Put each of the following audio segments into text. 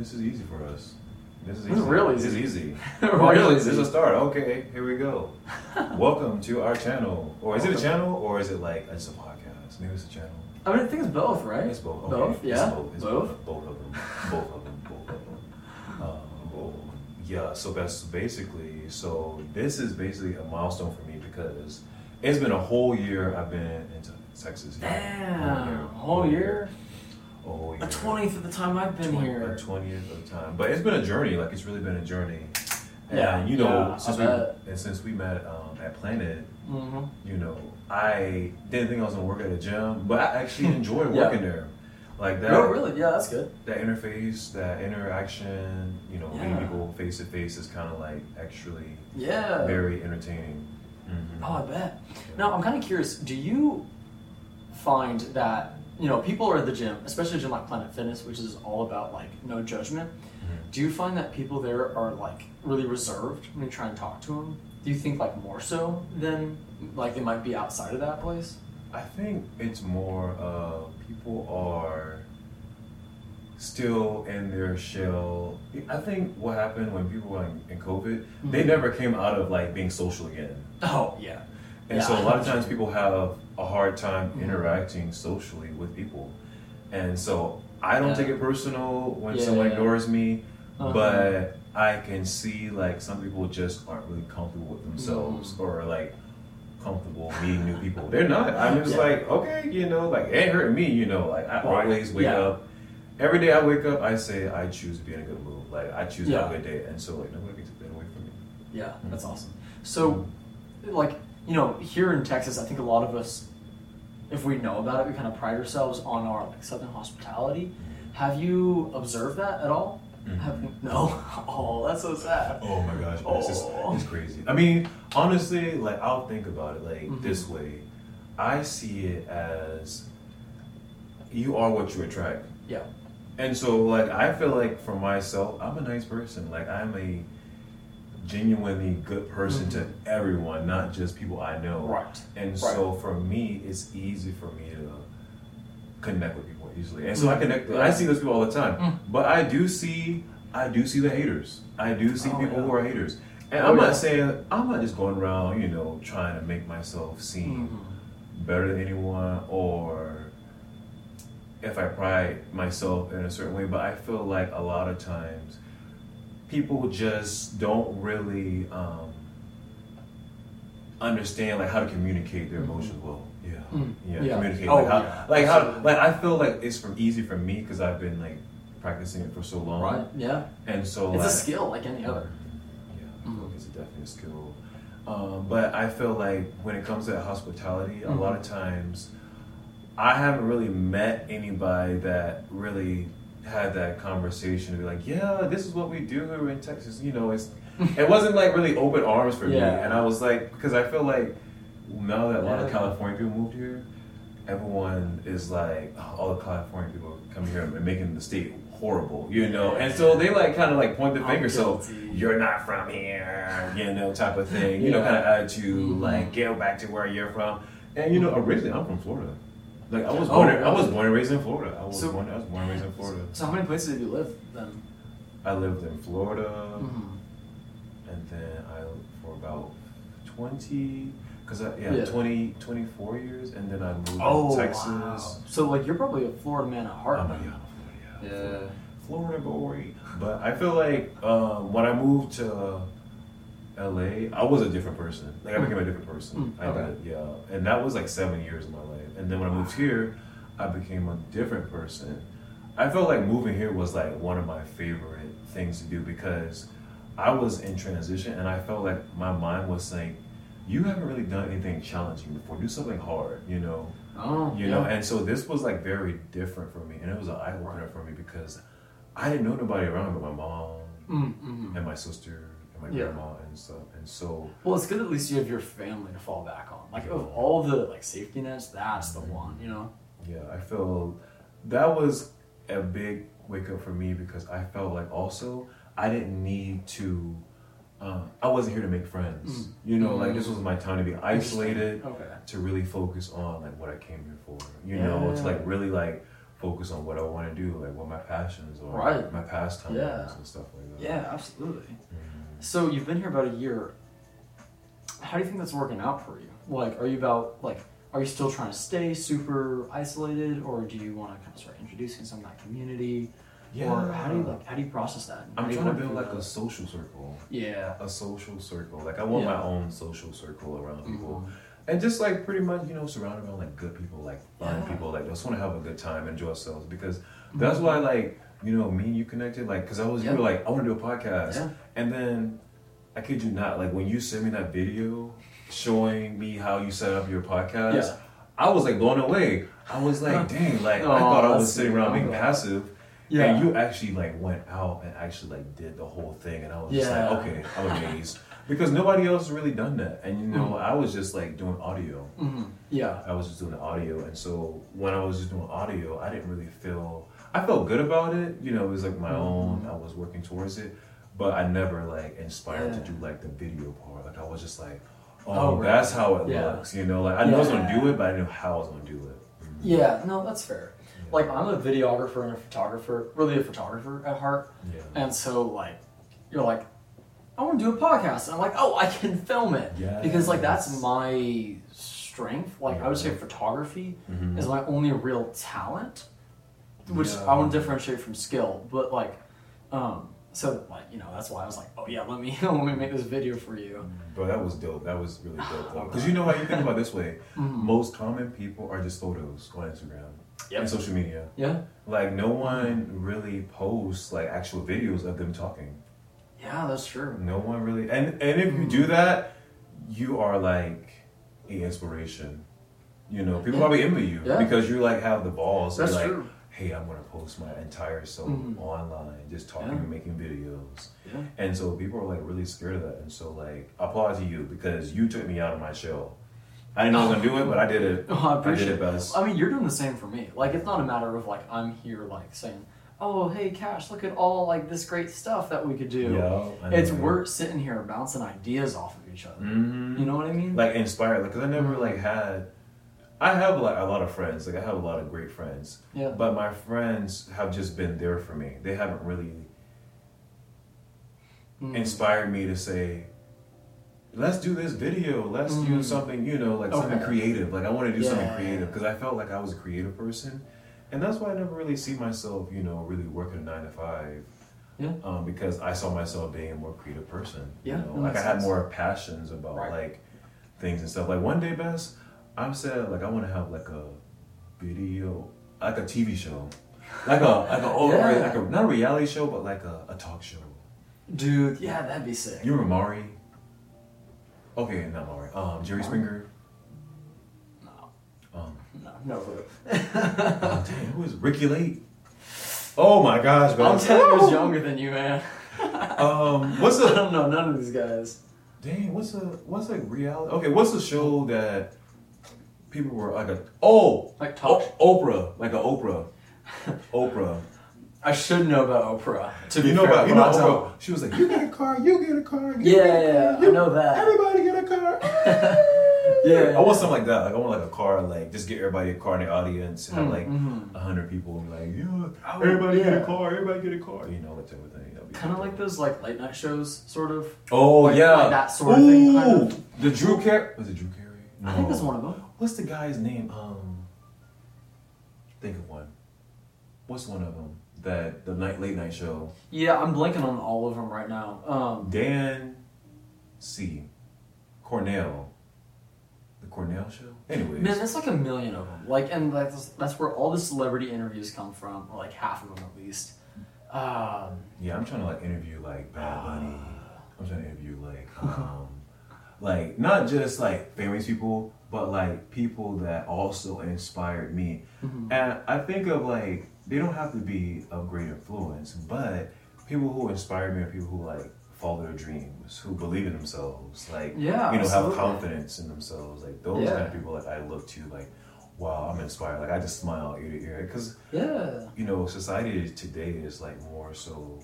This is easy for us. This is This easy. is real This is easy. easy. Really Oh, this is a start. Okay, here we go. Welcome to our channel. Or is it a channel or is it like it's a podcast? Maybe it's a channel. I mean, I think it's both, right? It's both. Okay. Both, It's yeah. both. It's both. both. of them. Both of them. Both of them. Um, yeah. So that's basically. So this is basically a milestone for me because it's been a whole year. I've been in Texas. Damn, whole year. A whole year. A twentieth of the time I've been here. A twentieth of the time, but it's been a journey. Like it's really been a journey. And Yeah, you know, yeah, since we and since we met um, at Planet, Mm-hmm. you know, I didn't think I was gonna work at a gym, but I actually enjoyed Yeah. working there. Like that, Oh, really? Yeah, that's good. that interface, that interaction, you know, meeting Yeah. people face to face is kind of like actually Yeah. very entertaining. Mhm. Oh, I bet. Now, I'm kind of curious. Do you find that you know people are at the gym, especially a gym like Planet Fitness, which is all about like no judgment? Mhm. Do you find that people there are like really reserved when you try and talk to them? Do you think like more so than like they might be outside of that place? I think it's more uh, people are still in their shell. I think what happened when people were in, in COVID, they Mhm. never came out of like being social again. Oh yeah. And Yeah. so a lot of times people have a hard time Mhm. interacting socially with people. And so I don't Yeah. take it personal when Yeah, someone yeah. ignores me, Uh-huh. but I can see like some people just aren't really comfortable with themselves Mhm. or like comfortable meeting new people. They're not. I'm just Yeah. like, okay, you know, like it ain't hurting me, you know, like I always wake Yeah. up. Every day I wake up, I say I choose to be in a good mood. Like I choose to have a good day. And so like nobody can take that away from me. Yeah, that's awesome. So, like, you know, here in Texas, I think a lot of us, if we know about it, we kind of pride ourselves on our like Southern hospitality. Have you observed that at all? Mhm. Have you? No. Oh, that's so sad. Oh my gosh, man, it's, just, Oh. it's crazy. I mean, honestly, like I'll think about it like Mhm. this way. I see it as you are what you attract. Yeah. And so like I feel like for myself, I'm a nice person. Like I'm a genuinely good person to everyone, not just people I know. Mm-hmm. Right. And Right. so for me, it's easy for me to connect with people easily. And so I Mm. connect. I see those people all the time. Mm. But I do see, I do see the haters. I do see Oh, people yeah. who are haters. And Oh, I'm yeah. not saying I'm not just going around, you know, trying to make myself seem Mhm. better than anyone or if I pride myself in a certain way. But I feel like a lot of times people just don't really um, understand like how to communicate their Mhm. emotions well. Yeah, Mm. yeah, Yeah. communicate. Oh, like how, yeah. like how, like I feel like it's from easy for me because I've been like practicing it for so long. Right. Yeah. And so It's a skill like any other. yeah, like it's a definite skill. Um, but I feel like when it comes to hospitality, a lot of Mm-hmm. times I haven't really met anybody that really had that conversation to be like, yeah, this is what we do here in Texas. You know, it's it wasn't like really open arms for me, and I was like, because I feel like now that a lot of Yeah. California people moved here, everyone is like, oh, all the California people come here and making the state horrible, you know, and so they like kind of like point the I'm finger, so you're not from here, you know, type of thing, you know, kind of attitude, Mhm. like go back to where you're from, and you know, originally I'm from Florida. Like I was Oh, born, I was born and raised in Florida. I was So- born, I was born and raised in Florida. So how many places did you live then? I lived in Florida, Mhm. and then I for about twenty, cause I yeah, Yeah. 20, 24 years, and then I moved Oh, to Texas. wow. So like you're probably a Florida man at heart. I'm a, Florida, yeah. Yeah. Florida boy. But I feel like um, when I moved to LA, I was a different person. Like I became a different person. Mm, I did, yeah. And that was like seven years of my life. And then when I moved here, I became a different person. I felt like moving here was like one of my favorite things to do because I was in transition and I felt like my mind was saying, you haven't really done anything challenging before. Do something hard, you know? Oh, you yeah. know and so this was like very different for me and it was an eye-opener for me because i didn't know nobody around but my mom Mm, mhm. and my sister and my Yeah. grandma and stuff and so Well, it's good at least you have your family to fall back on. Like of all the like safety nets, that's the one. You know. yeah i feel that was a big wake up for me because i felt like also i didn't need to um, i wasn't here to make friends Mm. you know like this was my time to be isolated Okay. to really focus on like what I came here for. You know, to like really like focus on what I want to do, like what my passions are, Right. my pastimes Yeah. and stuff like that. Yeah, absolutely. Mhm. So you've been here about a year. How do you think that's working out for you? Like, are you about like, are you still trying to stay super isolated, or do you want to kind of start introducing some of that community? Yeah. Or how do you like? How do you process that? How I'm trying to build like a social circle. yeah. A social circle. Like I want Yeah. my own social circle around people. Mhm. And just like pretty much, you know, surrounded around like good people, like fun Yeah. people, like just want to have a good time, enjoy ourselves. Because that's why, like, you know, me and you connected, like, because I was, you were like, I want to do a podcast. Yeah. And then I kid you not, like, when you sent me that video showing me how you set up your podcast, Yeah. I was like blown away. I was like, dang, like, I thought I was sitting around being passive. Yeah. And you actually like went out and actually like did the whole thing, and I was just like, okay, I'm amazed because nobody else has really done that. And you know, Mhm. I was just like doing audio. hmm Yeah. I was just doing the audio, and so when I was just doing audio, I didn't really feel. I felt good about it. You know, it was like my Mhm. own. I was working towards it, but I never like inspired Yeah. to do like the video part. Like I was just like, oh, Oh, right. that's how it Yeah. looks. You know, like I knew I was gonna do it, but I didn't how I was gonna do it. Mhm. Yeah. No, that's fair. Like I'm a videographer and a photographer, really a photographer at heart. yeah. And so like you're like, I want to do a podcast. And I'm like, oh, I can film it. Because like that's my strength. Like I would say Yeah. photography Mhm. is my only real talent. Which Yeah. I want to differentiate from skill. But like um so like, you know, that's why I was like, Oh yeah, let me let me make this video for you. Bro, that was dope. That was really dope. Because you know how you think about it this way. Mhm. Most common people are just photos on Instagram Yep. and social media. Yeah. Like no one really posts like actual videos of them talking. Yeah, that's true. No one really, and and if you do that, you are like a inspiration. You know, people Yeah. probably envy you Yeah. because you like have the balls. That's like, true. Hey, I'm gonna post my entire self Mhm. online, just talking Yeah. and making videos. Yeah. And so people are like really scared of that. And so like applaud to you because you took me out of my shell. I didn't know I was gonna do it, but I did it. Oh, I I appreciate did it best. I mean, you're doing the same for me. Like, it's not a matter of like I'm here like saying, "Oh, hey, Cash, look at all like this great stuff that we could do." Yeah, It's we're sitting here bouncing ideas off of each other. Mhm. You know what I mean? like inspired like because i never like had i have like a lot of friends like i have a lot of great friends yeah. but my friends have just been there for me they haven't really Mm. inspired me to say let's do this video let's do Mm. something you know like something creative like i want to do something creative because i felt like i was a creative person and that's why i never really see myself you know really working a nine to five Yeah. um, because i saw myself being a more creative person Yeah, you know? like i had sense. more passions about Right. like things and stuff like one day best i'm said like i want to have like a video like a tv show like a like a oh, Yeah. like a not a reality show but like a, a talk show Dude, yeah, that'd be sick. you remember Maury? Okay, not Maury. Um, Jerry Springer. No, Um, no, no clue. oh, damn, who is Ricki Lake? Oh my gosh, man. I'm ten years younger than you, man. Um, what's I the don't know none of these guys. dang? What's the what's like reality? Okay, what's the show that people were like a oh Like talk. O- Oprah like a Oprah Oprah. I should know about Oprah. To be you know fair, about you know don't. Oprah? She was like, you get a car, you get a car. You Yeah, get a yeah, car, I know that. Everybody get a car. Yeah, I want something like that. Like I want like a car, like just get everybody a car in the audience and have Mm, like mhm. a hundred people and like, yeah, Oh, everybody get a car, everybody get a car. You know, that type of thing. Kind of like those like late night shows, sort of. Oh like- yeah, like that sort of thing, kind Ooh, of. The Drew Carey was it Drew Carey? I think that's No. one of them. What's the guy's name? Um, think of one. What's one of them? That the night late night show. Yeah, I'm blanking on all of them right now. Um, Dan C. Cornell. The Cornell show. Anyways, man, there's like a million of them. Like, and that's that's where all the celebrity interviews come from, or like half of them at least. Um, yeah, I'm trying to like interview like Bad Bunny. I'm trying to interview like um, like not just like famous people, but like people that also inspired me. mhm. And I think of like they don't have to be of great influence, but people who inspire me are people who like follow their dreams, who believe in themselves, like Yeah, you know, absolutely. have confidence in themselves. Like those Yeah. kind of people like I look to, like wow, I'm inspired. Like I just smile ear to ear because yeah, you know society today is like more so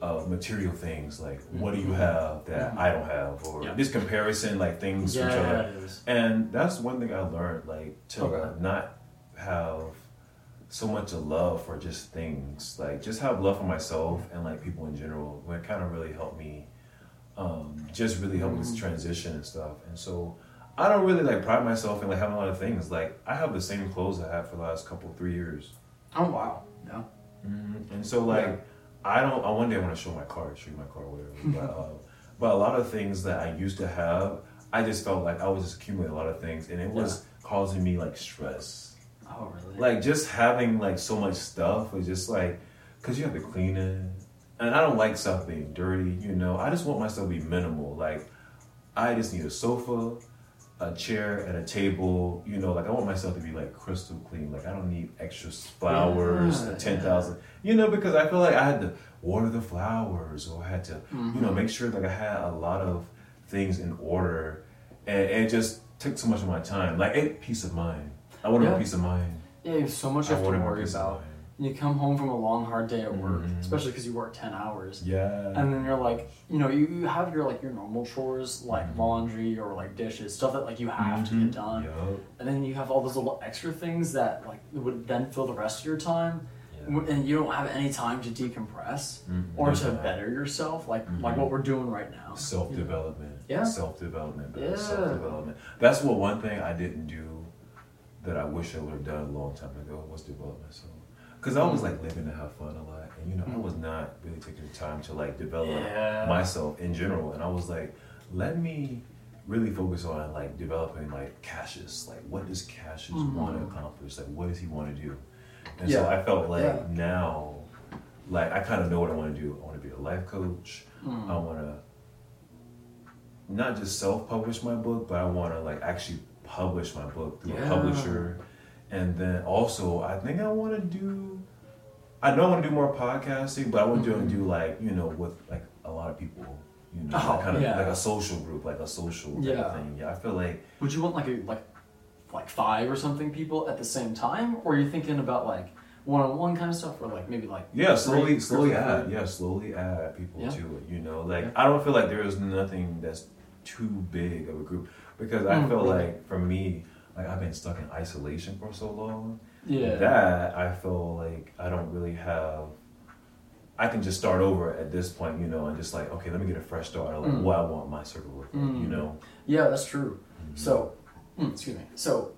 of material things like what do you have that Mhm. I don't have or Yeah. this comparison like things to each yeah, other is. and that's one thing I learned, like to Okay. not have so much of love for just things, like just have love for myself and like people in general. It kind of really helped me, um, just really helped this transition and stuff. And so I don't really like pride myself in like having a lot of things. Like I have the same clothes I had for the last couple three years. Oh wow. Yeah. Mm-hmm. And so like Yeah. I don't. I one day I want to show my car, show you my car, whatever. but, uh, but a lot of things that I used to have, I just felt like I was just accumulating a lot of things, and it was causing me like stress. Oh really? Like just having like so much stuff was just like, cause you have to clean it, and I don't like stuff being dirty. You know, I just want my stuff to be minimal. Like I just need a sofa, a chair, and a table. You know, like I want myself to be like crystal clean. Like I don't need extra flowers, Yeah, ten thousand. You know, because I feel like I had to water the flowers, or I had to, you Mm-hmm. know, make sure like I had a lot of things in order, and, and it just took so much of my time. Like it, peace of mind. I wanted Yeah. peace of mind. yeah, you have so much I have to wanted more worry peace of about. You come home from a long hard day at work, Mhm. especially because you work ten hours. Yeah. And then you're like, you know, you, you have your like your normal chores like Mhm. laundry or like dishes, stuff that like you have to Mhm. get done. Yup. And then you have all those little extra things that like would then fill the rest of your time, Yeah. and you don't have any time to decompress Mhm. or to better yourself, like like Mhm. what we're doing right now. Self development. Yeah. Self development. Yeah. Self development. That's what one thing I didn't do that I wish I would have done a long time ago was develop myself. Because I was like living to have fun a lot, and you know I was not really taking the time to like develop Yeah. myself in general. And I was like, let me really focus on like developing like Cassius. Like, what does Cassius Mhm. want to accomplish? Like, what does he want to do? And so I felt like Yeah. now, like I kind of know what I want to do. I want to be a life coach. Mm. I want to not just self-publish my book, but I want to like actually publish my book through Yeah. a publisher. And then also, I think I want to do. I know I want to do more podcasting, but I want to do like you know with like a lot of people. You know, Oh, like kind of yeah. like a social group, like a social Yeah. of thing. Yeah, I feel like Would you want like a like like five or something people at the same time, or are you thinking about like one on one kind of stuff, or like maybe like Yeah, slowly, three, slowly add. Yeah, slowly add people Yeah. to it. You know, like Yeah. I don't feel like there is nothing that's too big of a group because I Mm, feel really? like for me, like I've been stuck in isolation for so long. Yeah. That I feel like I don't really have. I can just start over at this point, you know, and just like okay, let me get a fresh start. Like Mm. what I want my circle to look like, you Mm. know. Yeah, that's true. So, mm, excuse me. So,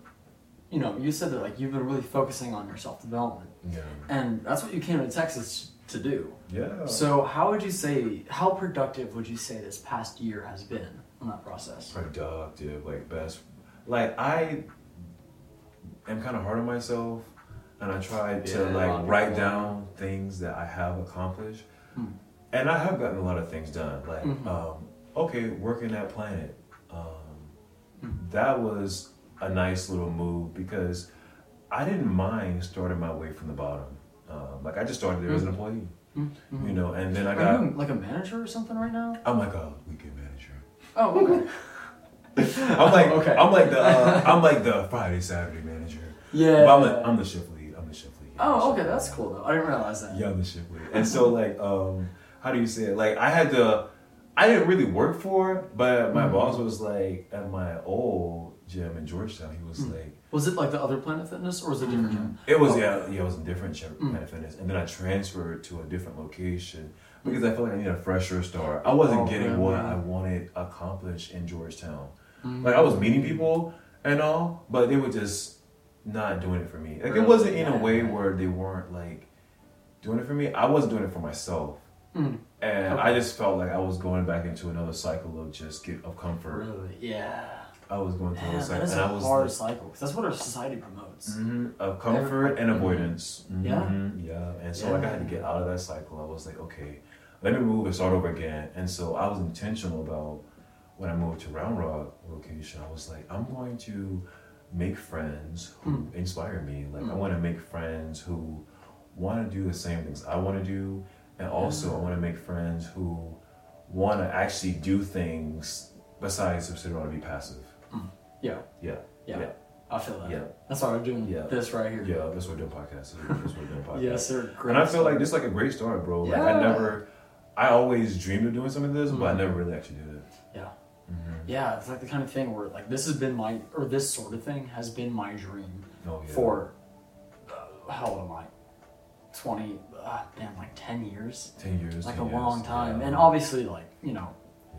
you know, you said that like you've been really focusing on your self development, Yeah. and that's what you came to Texas to do. Yeah. So, how would you say how productive would you say this past year has been on that process? productive, like best. Like I am kind of hard on myself, and I try to Yeah, like write down things that I have accomplished, Hmm. and I have gotten a lot of things done. Like, Mhm. um, okay, working at Planet, um, Hmm. that was a nice little move because I didn't mind starting my way from the bottom. Um, like I just started there as an employee, Mm-hmm. you know, and then I Are got. you like a manager or something right now? I'm like a weekend manager. Oh, okay. I'm like okay. I'm like the uh, I'm like the Friday Saturday manager. yeah. But I'm the, I'm the shift lead. I'm the shift lead. I'm oh, shift okay, lead. that's cool though. I didn't realize that. Yeah, I'm the shift lead. And so like um how do you say it? Like I had to I didn't really work for it, but my Mhm. boss was like at my old gym in Georgetown. He was Mm. like Was it like the other Planet Fitness, or was it a different gym? it was Oh. yeah yeah it was a different gym Mm. Planet Fitness, and then I transferred to a different location because I felt like I needed a fresher start. I wasn't Oh, getting what really? I wanted accomplished in Georgetown. Mm. Like I was meeting people and all, but they were just not doing it for me. Like it wasn't in a way where they weren't like doing it for me. I wasn't doing it for myself, Mm. and Okay. I just felt like I was going back into another cycle of just get of comfort. Really? Yeah. I was going through Man, another that cycle, is and a I was hard like, cycle that's what our society promotes. Mhm, of comfort and avoidance. Yeah. Mhm, yeah. And so like I had to get out of that cycle. I was like, okay, let me move and start over again. And so I was intentional about when I moved to Round Rock location. I was like, I'm going to make friends who Mm. inspire me. Like I Mm. want to make friends who want to do the same things I want to do, and also I want to make friends who want to actually do things besides just around and be passive. Yeah. Yeah. Yeah. Yeah. I feel that. Yeah. That's why we're doing Yeah. this right here. Yeah, that's what we're doing podcasts. That's what we're doing podcasts. Yes, sir. Great. And I feel like this is like a great start, bro. Like I never, I always dreamed of doing something like this, but I Mhm. never really actually did it. Yeah. Mm-hmm. Yeah, it's like the kind of thing where like this has been my or this sort of thing has been my dream Oh, yeah. for uh, how old am I? Twenty. Uh, damn, like ten years. Ten years. Like 10 a long time, yeah. and obviously, like you know,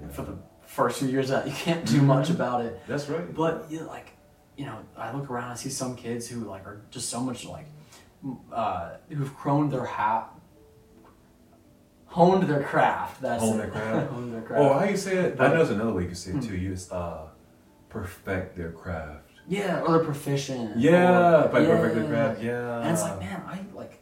Yeah. for the first few years that you can't do much Mhm. about it. That's right. But you know, like, you know, I look around, I see some kids who like are just so much like, uh, who've honed their hat, honed their craft. That's Honed it. their craft? honed their craft. Oh, how you say it? I But- know there's another way you can say it Hmm. too. You just uh, perfect their craft. yeah, or they're proficient. Yeah, or, by perfect their craft. Yeah. And it's like, man, I like,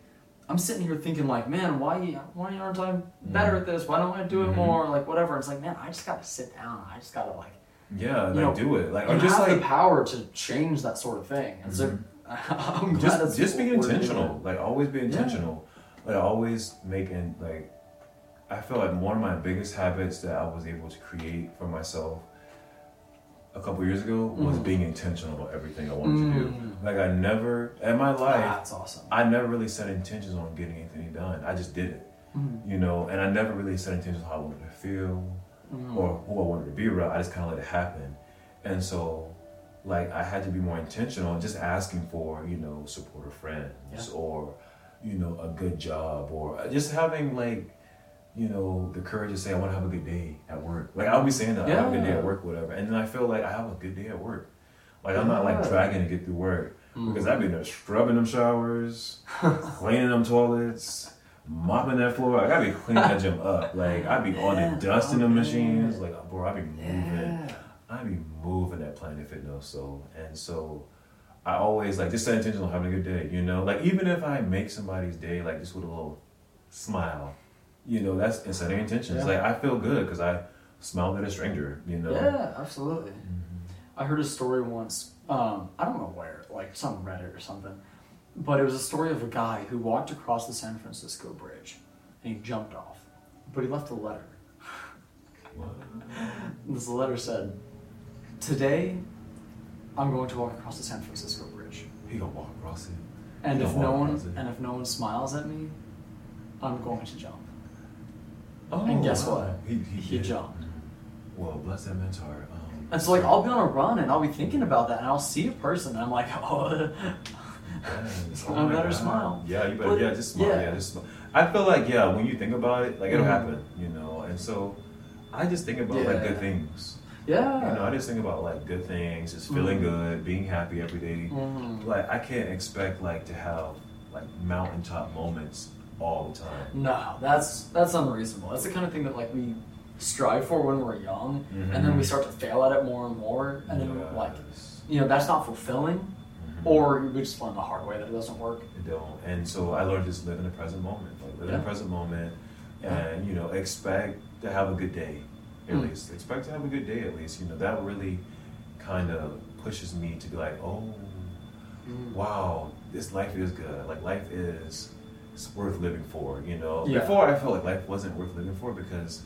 I'm sitting here thinking like, man, why, why aren't I better at this? Why don't I do it Mhm. more? Like whatever. It's like, man, I just gotta sit down. I just gotta like, Yeah, like you know, do it. Like you or just have like the power to change that sort of thing. And so, Mhm. I'm glad just that's just what being intentional. Like always be intentional. Like always making like I feel like one of my biggest habits that I was able to create for myself a couple years ago was Mhm. being intentional about everything I wanted to do. Mm. Like I never in my life That's awesome. I never really set intentions on getting anything done. I just did it. Mm. You know, and I never really set intentions on how I wanted to feel Mm. or who I wanted to be around. I just kind of let it happen. And so, like, I had to be more intentional just asking for, you know, supportive friends Yeah. or, you know, a good job or just having, like, you know, the courage to say, I want to have a good day at work. Like, I'll be saying that, I have a good day at work, whatever. And then I feel like I have a good day at work. Like, I'm not, like, dragging to get through work. Mm. Because I'd be there scrubbing them showers, cleaning them toilets, mopping that floor. Like, I'd be cleaning that gym up. Like, I'd be on Yeah. it, dusting the machines. Like, bro, I'd be moving. Yeah. I'd be moving that Planet Fitness. So, and so I always, like, just set intention on having a good day, you know? Like, even if I make somebody's day, like, just with a little smile, you know, that's in setting intentions. Yeah. Like, I feel good because I smiled at a stranger, you know? Yeah, absolutely. Mhm. I heard a story once. Um, I don't know where, like some Reddit or something, but it was a story of a guy who walked across the San Francisco Bridge, and he jumped off, but he left a letter. This letter said, "Today, I'm going to walk across the San Francisco Bridge, He gonna walk across it. and if no one it. and if no one smiles at me, I'm going to jump." Oh, And guess wow. what? He, he, He jumped. Well, bless that man's heart. Um, And so like I'll be on a run and I'll be thinking about that and I'll see a person and I'm like, oh, Yes. I Oh my better God. smile. Yeah, you better. But- yeah, just smile. yeah. Yeah. just smile. I feel like yeah, when you think about it, like it'll Mhm. happen, you know. And so, I just think about like good things. yeah. You know, I just think about like good things, just feeling Mhm. good, being happy every day. Mhm. Like I can't expect like to have like mountaintop moments all the time. No, that's that's unreasonable. That's the kind of thing that like we strive for when we're young, and then we Mhm. start to fail at it more and more, and then like you know that's not fulfilling, Mhm. or we just learn the hard way that it doesn't work. You don't. And so I learned to just live in the present moment. Like live in the present moment Yeah. and, you know, expect to have a good day at Mm. least. Expect to have a good day at least. You know, that really kind of pushes me to be like, oh, Mm. wow, this life is good. Like life is it's worth living for, you know. Yeah. Before I felt like life wasn't worth living for because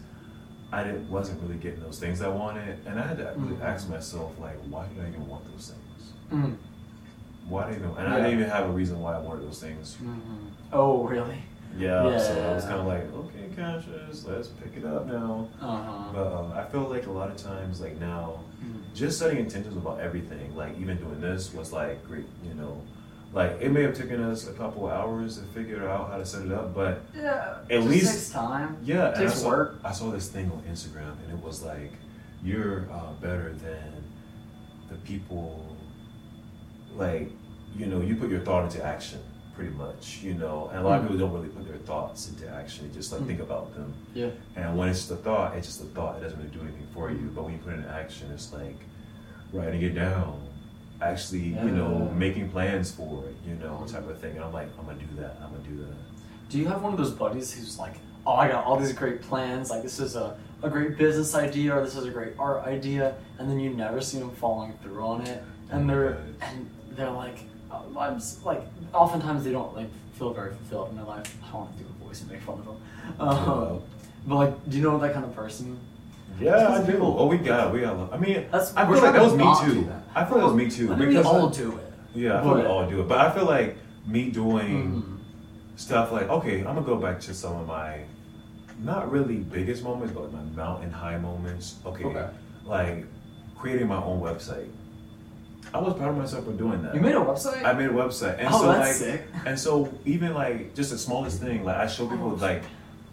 I didn't wasn't really getting those things I wanted. And I had to really Mhm. ask myself, like, why did I even want those things? Mm. Why did I even and I didn't even have a reason why I wanted those things. Mhm. Oh really? Yeah, so I was kind of like, okay, conscious, let's pick it up now. Uh huh. But um, I feel like a lot of times, like now, Mm. just setting intentions about everything, like even doing this was like great, you know. Like it may have taken us a couple hours to figure out how to set it up, but Yeah. At least- takes time. yeah, and I takes saw, work. I saw this thing on Instagram, and it was like, you're uh, better than the people. Like, you know, you put your thought into action, pretty much, you know. And a lot of Mm. people don't really put their thoughts into action; they just like Mm. think about them. Yeah. And when it's the thought, it's just a thought. It doesn't really do anything for you. But when you put it in action, it's like writing it down, actually, you know, making plans for it, you know, type of thing. And I'm like, I'm gonna do that. I'm gonna do that. Do you have one of those buddies who's like, oh, I got all these great plans, like this is a, a great business idea or this is a great art idea, and then you never see them following through on it, and they're Right. and they're like, oh, I'm like, oftentimes they don't like feel very fulfilled in their life. I don't want to do a voice and make fun of them, um, but like, do you know that kind of person? Yeah, I do. people- Oh, we got, we got. I mean, That's- I we're feel like that was me not do too. that. I feel like that was me too. I mean, we because all I- do it. Yeah, I feel like we but- all do it. But I feel like me doing Mhm. stuff like okay, I'm gonna go back to some of my not really biggest moments, but my mountain high moments. Okay, Okay. like creating my own website. I was proud of myself for doing that. You made a website? I made a website, and oh, so that's like, sick. and so even like just the smallest thing, like I show people like,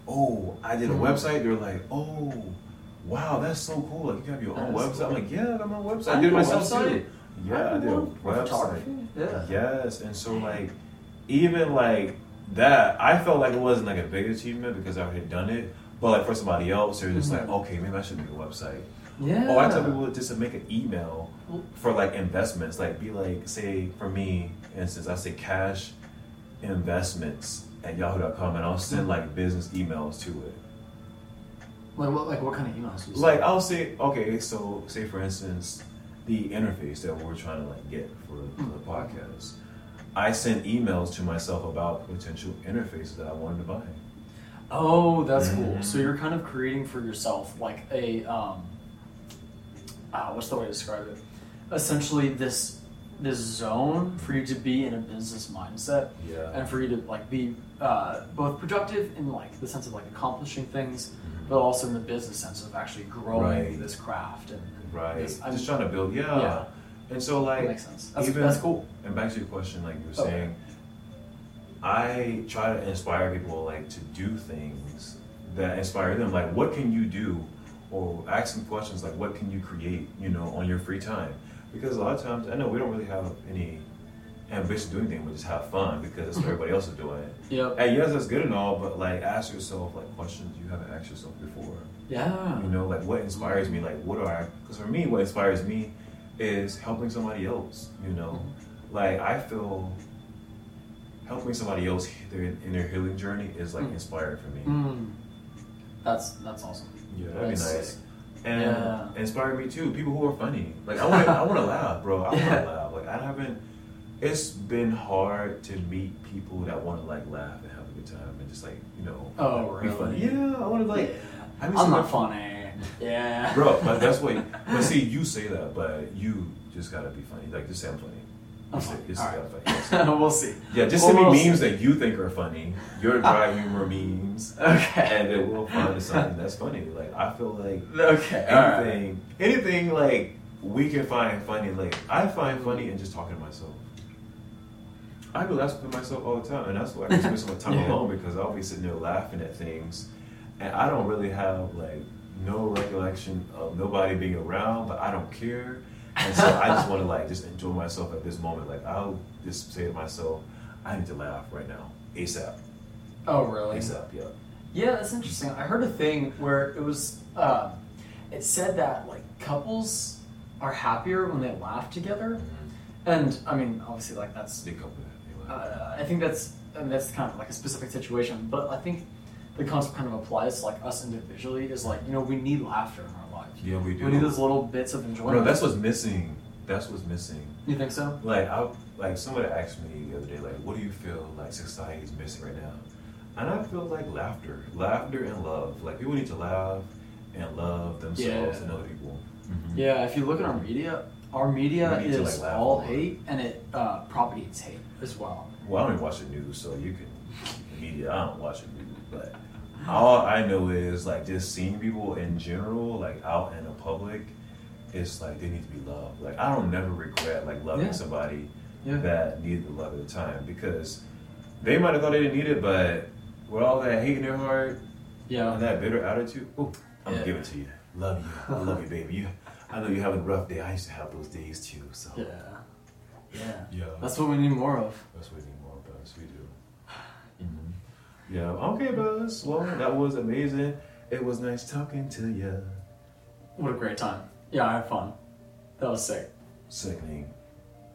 oh, I did a Mhm. website. They're like, oh, wow, that's so cool. Like you have your own That is website. I'm like, yeah, I got my own website. I I did it did myself website. too. Yeah, I did a love website. Yeah. Yes, and so like, even like that, I felt like it wasn't like a big achievement because I had done it. But like for somebody else, they're just like, Mhm. okay, maybe I should make a website. Yeah. Oh, I tell people just to make an email for like investments. Like be like, say for me, instance, I say cash investments at yahoo.com and I'll send like business emails to it. Like what? Like what kind of emails? you Like? I'll say, okay, so say for instance, the interface that we're trying to like get for, for the podcast. I sent emails to myself about potential interfaces that I wanted to buy. Oh, that's cool. Mhm. So you're kind of creating for yourself like a um ah, what's the way to describe it? Essentially this this zone for you to be in a business mindset Yeah. and for you to like be uh, both productive in like the sense of like accomplishing things. But also in the business sense of actually growing Right. this craft and Right. this- I'm- Just trying to build, yeah. Yeah. And so that like makes sense. That's, even- that's cool. And back to your question, like you were Okay. saying, I try to inspire people like to do things that inspire them. Like, what can you do? Or ask them questions like, what can you create? You know, on your free time. Because a lot of times, I know we don't really have any ambition to do anything, but just have fun because that's what everybody else is doing. Yep. And yes, that's good and all, but like, ask yourself like questions you haven't asked yourself before. Yeah. You know, like what inspires me? Like what do I? Because for me, what inspires me is helping somebody else. You know, like I feel helping somebody else their, in their healing journey is like Mm. inspiring for me. Mm. That's that's awesome. Yeah, that'd be That's nice. sick. And Yeah. inspire me too. People who are funny. Like I want, to, I want to laugh, bro. I want Yeah. to laugh. Like I haven't. It's been hard to meet people that want to like laugh and have a good time and just like you know. Oh, be funny. Yeah, I want to like. I mean, I'm not funny. Yeah. bro. But that's what. But see, you say that, but you just gotta be funny. Like just say I'm funny. I'm Just funny. just right. Funny. we'll see. Yeah, just Well, send me we'll memes see. that you think are funny. Your dry humor memes, Okay. and then we'll find something that's funny. Like I feel like Okay. all right. anything, anything like we can find funny. Like I find funny in just talking to myself. I do laugh with myself all the time, and that's why I can spend so much time Yeah. alone because I'll be sitting there laughing at things, and I don't really have like no recollection of nobody being around, but I don't care, and so I just want to like just enjoy myself at this moment. Like I'll just say to myself, I need to laugh right now, ASAP, Oh, really? ASAP, yeah. Yeah, that's interesting. I heard a thing where it was, um, it said that like couples are happier when they laugh together, and I mean, obviously, like that's, They come with it. they laugh. uh, I think that's, I mean, that's kind of like a specific situation, but I think the concept kind of applies to like us individually. Is like you know we need laughter in our lives. Yeah, we do. We need those little bits of enjoyment. Bro, that's what's missing. That's what's missing. You think so? Like I like somebody asked me the other day, like, what do you feel like society is missing right now? And I feel like laughter, laughter and love. Like people need to laugh and love themselves Yeah. and other people. Yeah. If you look at our media, our media We need to, is like, laugh all more. hate, and it uh, propagates hate as well. Well, I don't even watch the news, so you can the media. I don't watch the news, but all I know is like just seeing people in general, like out in the public, it's like they need to be loved. Like I don't never regret like loving Yeah. somebody Yeah. that needed the love at the time because they might have thought they didn't need it, but with all that hate in their heart Yeah. and that bitter attitude, ooh, I'm Yeah. gonna give it to you. Love you, I love you, baby. You, I know you're having a rough day. I used to have those days too. So Yeah. Yeah. Yeah. That's what we need more of. That's what we need more of us. We do. Mm-hmm. Yeah. Okay, Buzz. Well, that was amazing. It was nice talking to you. What a great time. Yeah, I had fun. That was sick. Sickening.